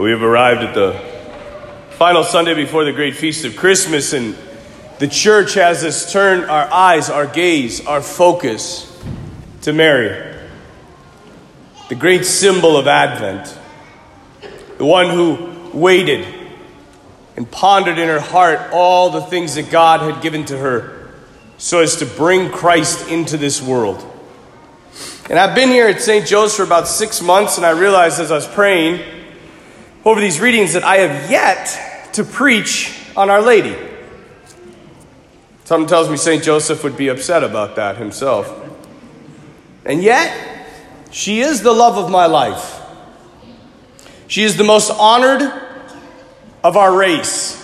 We've arrived at the final Sunday before the great feast of Christmas, and the church has us turn our eyes, our gaze, our focus to Mary, the great symbol of Advent, the one who waited and pondered in her heart all the things that God had given to her so as to bring Christ into this world. And I've been here at St. Joe's for about six months, and I realized as I was praying over these readings that I have yet to preach on Our Lady. Something tells me St. Joseph would be upset about that himself. And yet, she is the love of my life. She is the most honored of our race.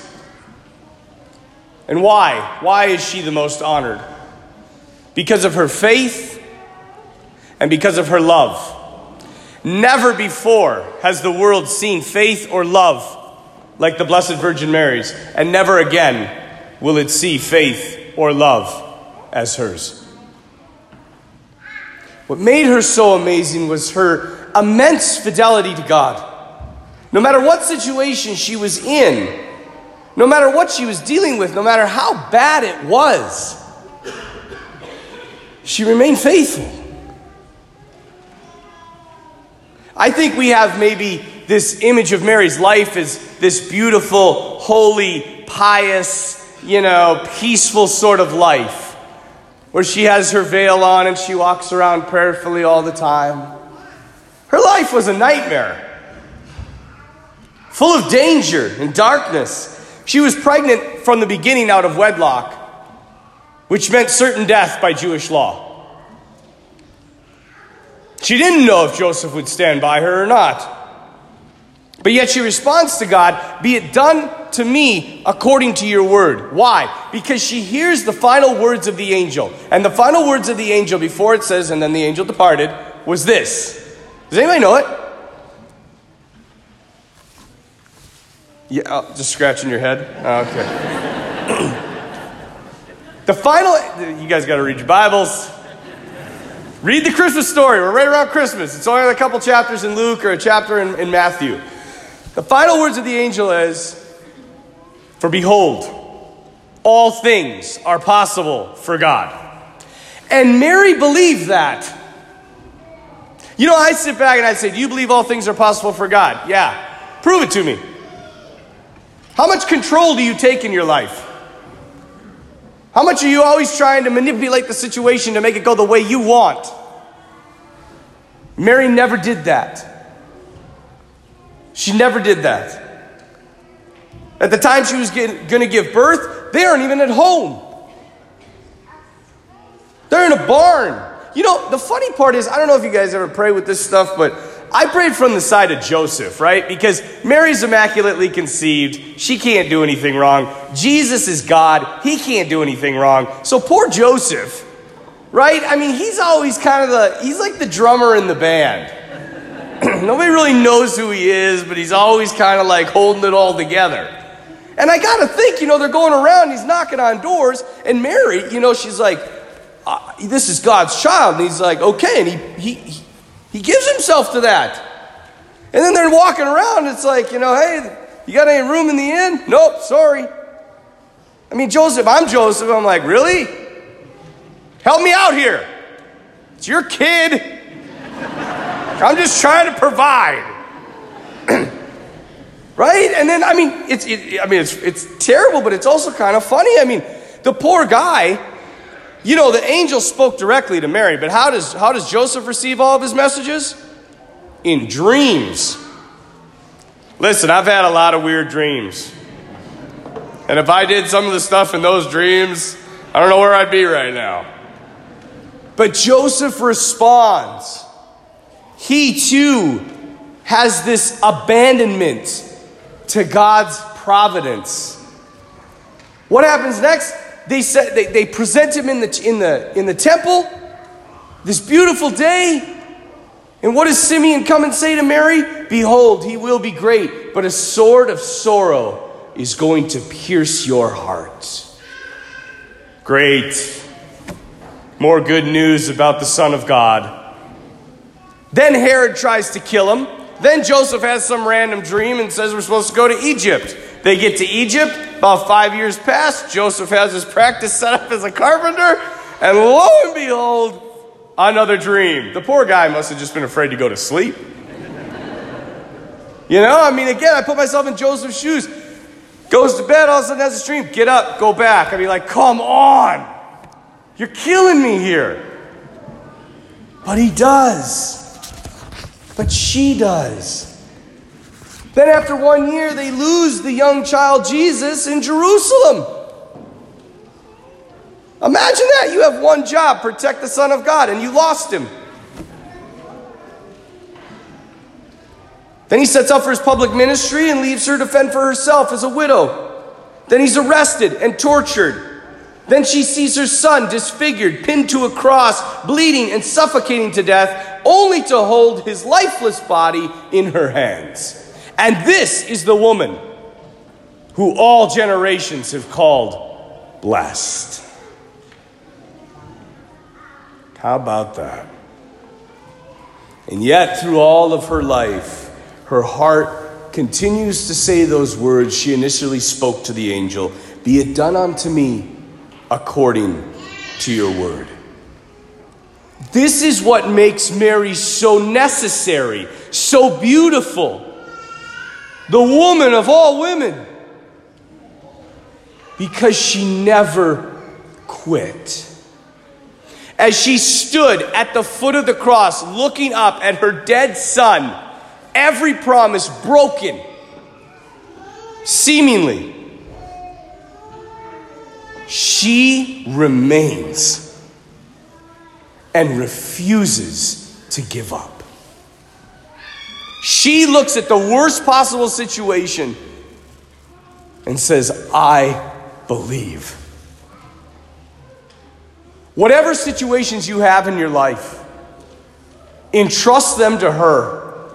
And why? Why is she the most honored? Because of her faith and because of her love. Never before has the world seen faith or love like the Blessed Virgin Mary's, and never again will it see faith or love as hers. What made her so amazing was her immense fidelity to God. No matter what situation she was in, no matter what she was dealing with, no matter how bad it was, she remained faithful. I think we have maybe this image of Mary's life as this beautiful, holy, pious, you know, peaceful sort of life where she has her veil on and she walks around prayerfully all the time. Her life was a nightmare, full of danger and darkness. She was pregnant from the beginning out of wedlock, which meant certain death by Jewish law. She didn't know if Joseph would stand by her or not. But yet she responds to God, Be it done to me according to your word. Why? Because she hears the final words of the angel. And the final words of the angel, before it says, and then the angel departed, was this. Does anybody know it? Yeah, oh, just scratching your head? Oh, okay. the final, you guys got to read your Bibles. Read the Christmas story. We're right around Christmas. It's only a couple chapters in Luke or a chapter in, in Matthew. The final words of the angel is For behold, all things are possible for God. And Mary believed that. You know, I sit back and I say, Do you believe all things are possible for God? Yeah. Prove it to me. How much control do you take in your life? How much are you always trying to manipulate the situation to make it go the way you want? Mary never did that. She never did that. At the time she was going to give birth, they aren't even at home. They're in a barn. You know, the funny part is, I don't know if you guys ever pray with this stuff, but I prayed from the side of Joseph, right? Because Mary's immaculately conceived. She can't do anything wrong. Jesus is God. He can't do anything wrong. So poor Joseph, right? I mean, he's always kind of the, he's like the drummer in the band. Nobody really knows who he is, but he's always kind of like holding it all together. And I got to think, you know, they're going around, he's knocking on doors, and Mary, you know, she's like, uh, this is God's child. And he's like, okay. And he, he, he gives himself to that. And then they're walking around. It's like, you know, hey, you got any room in the inn? Nope, sorry. I mean, Joseph, I'm Joseph. I'm like, really? Help me out here. It's your kid. I'm just trying to provide. right? And then, I mean, it's, it, I mean, it's, it's terrible, but it's also kind of funny. I mean, the poor guy, you know, the angel spoke directly to Mary, but how does, how does Joseph receive all of his messages? In dreams. Listen, I've had a lot of weird dreams. And if I did some of the stuff in those dreams, I don't know where I'd be right now. But Joseph responds. He too has this abandonment to God's providence. What happens next? They, said, they, they present him in the, in, the, in the temple, this beautiful day. And what does Simeon come and say to Mary? Behold, he will be great, but a sword of sorrow is going to pierce your heart. Great. More good news about the Son of God. Then Herod tries to kill him. Then Joseph has some random dream and says we're supposed to go to Egypt. They get to Egypt. About five years pass. Joseph has his practice set up as a carpenter. And lo and behold, another dream. The poor guy must have just been afraid to go to sleep. You know, I mean, again, I put myself in Joseph's shoes. Goes to bed, all of a sudden has a dream. Get up, go back. I'd be like, come on. You're killing me here. But he does. But she does. Then, after one year, they lose the young child Jesus in Jerusalem. Imagine that. You have one job protect the Son of God, and you lost him. Then he sets up for his public ministry and leaves her to fend for herself as a widow. Then he's arrested and tortured. Then she sees her son disfigured, pinned to a cross, bleeding and suffocating to death, only to hold his lifeless body in her hands. And this is the woman who all generations have called blessed. How about that? And yet, through all of her life, her heart continues to say those words she initially spoke to the angel Be it done unto me according to your word. This is what makes Mary so necessary, so beautiful. The woman of all women. Because she never quit. As she stood at the foot of the cross, looking up at her dead son, every promise broken, seemingly, she remains and refuses to give up. She looks at the worst possible situation and says, I believe. Whatever situations you have in your life, entrust them to her.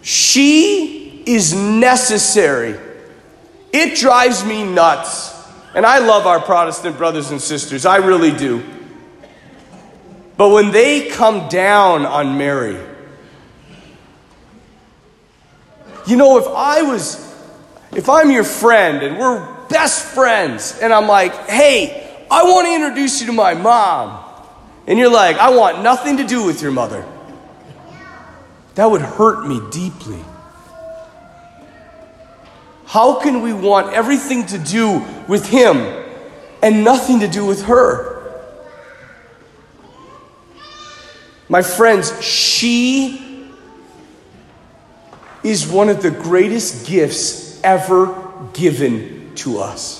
She is necessary. It drives me nuts. And I love our Protestant brothers and sisters, I really do. But when they come down on Mary, you know, if I was, if I'm your friend and we're best friends, and I'm like, hey, I want to introduce you to my mom, and you're like, I want nothing to do with your mother. That would hurt me deeply. How can we want everything to do with him and nothing to do with her? My friends, she is one of the greatest gifts ever given to us.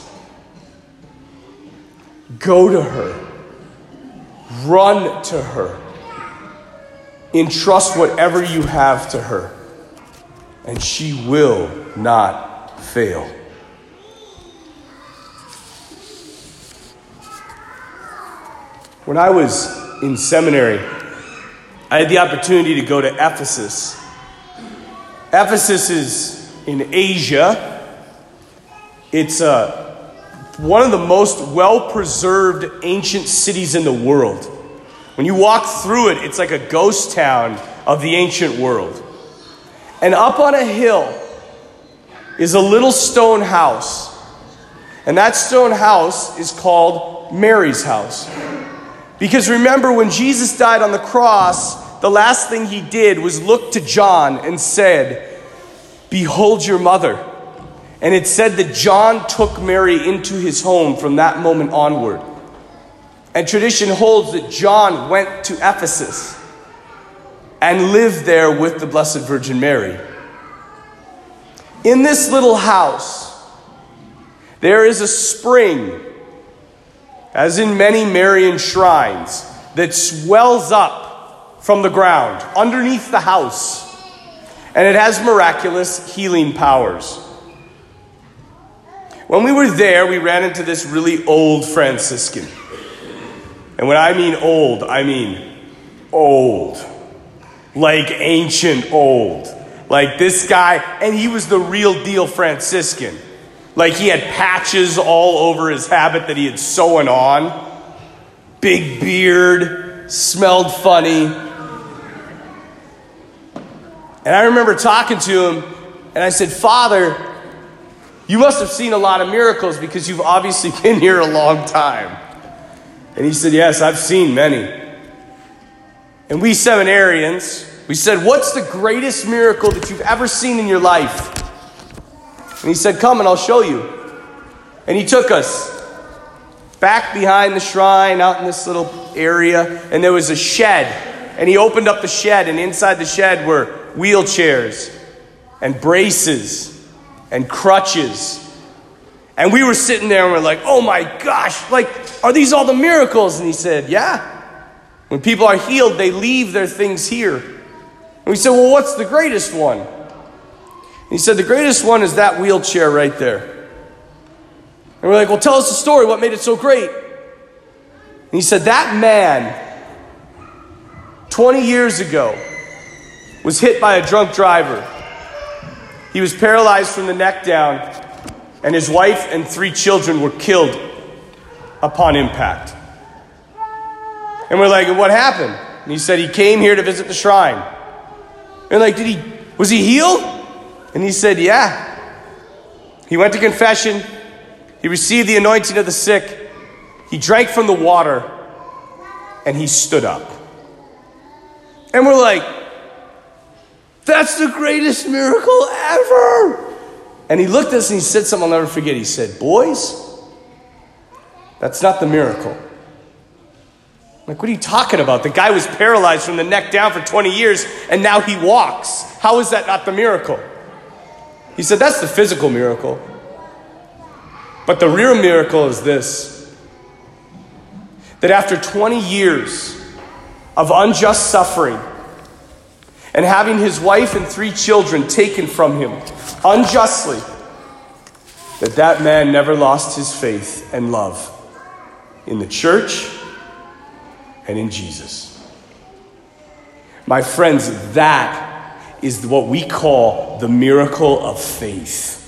Go to her, run to her Entrust whatever you have to her, and she will not fail. When I was in seminary, I had the opportunity to go to Ephesus. Ephesus is in Asia. It's uh, one of the most well preserved ancient cities in the world. When you walk through it, it's like a ghost town of the ancient world. And up on a hill is a little stone house. And that stone house is called Mary's house. Because remember, when Jesus died on the cross, the last thing he did was look to John and said, Behold your mother. And it said that John took Mary into his home from that moment onward. And tradition holds that John went to Ephesus and lived there with the Blessed Virgin Mary. In this little house, there is a spring, as in many Marian shrines, that swells from the ground underneath the house, and it has miraculous healing powers. When we were there, we ran into this really old Franciscan. And when I mean old, I mean old. Like ancient old. Like this guy, and he was the real deal Franciscan. Like he had patches all over his habit that he had sewn on. Big beard, smelled funny. And I remember talking to him, and I said, Father, you must have seen a lot of miracles because you've obviously been here a long time. And he said, Yes, I've seen many. And we seminarians, we said, What's the greatest miracle that you've ever seen in your life? And he said, Come and I'll show you. And he took us back behind the shrine out in this little area, and there was a shed. And he opened up the shed, and inside the shed were wheelchairs and braces and crutches. And we were sitting there and we're like, oh my gosh, like, are these all the miracles? And he said, yeah. When people are healed, they leave their things here. And we said, well, what's the greatest one? And he said, the greatest one is that wheelchair right there. And we're like, well, tell us the story. What made it so great? And he said, that man, 20 years ago, was hit by a drunk driver. He was paralyzed from the neck down, and his wife and three children were killed upon impact. And we're like, what happened? And he said he came here to visit the shrine. And like, did he was he healed? And he said, Yeah. He went to confession, he received the anointing of the sick, he drank from the water, and he stood up. And we're like, that's the greatest miracle ever. And he looked at us and he said something I'll never forget. He said, Boys, that's not the miracle. Like, what are you talking about? The guy was paralyzed from the neck down for 20 years and now he walks. How is that not the miracle? He said, That's the physical miracle. But the real miracle is this that after 20 years of unjust suffering, and having his wife and three children taken from him unjustly, that that man never lost his faith and love in the church and in Jesus. My friends, that is what we call the miracle of faith.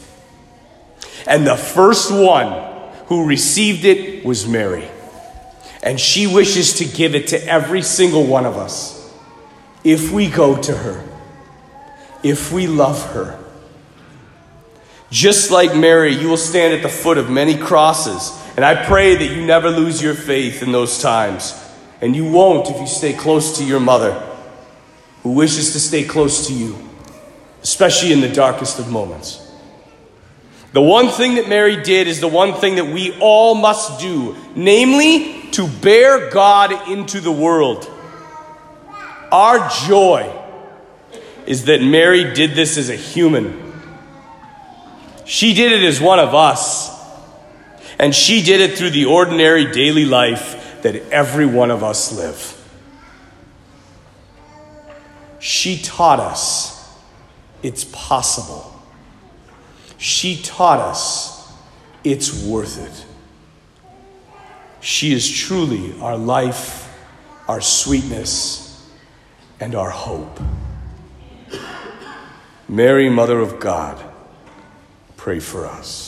And the first one who received it was Mary. And she wishes to give it to every single one of us if we go to her, if we love her. Just like Mary, you will stand at the foot of many crosses. And I pray that you never lose your faith in those times. And you won't if you stay close to your mother, who wishes to stay close to you, especially in the darkest of moments. The one thing that Mary did is the one thing that we all must do, namely, to bear God into the world. Our joy is that Mary did this as a human. She did it as one of us. And she did it through the ordinary daily life that every one of us live. She taught us it's possible. She taught us it's worth it. She is truly our life, our sweetness, and our hope. Mary, Mother of God, pray for us.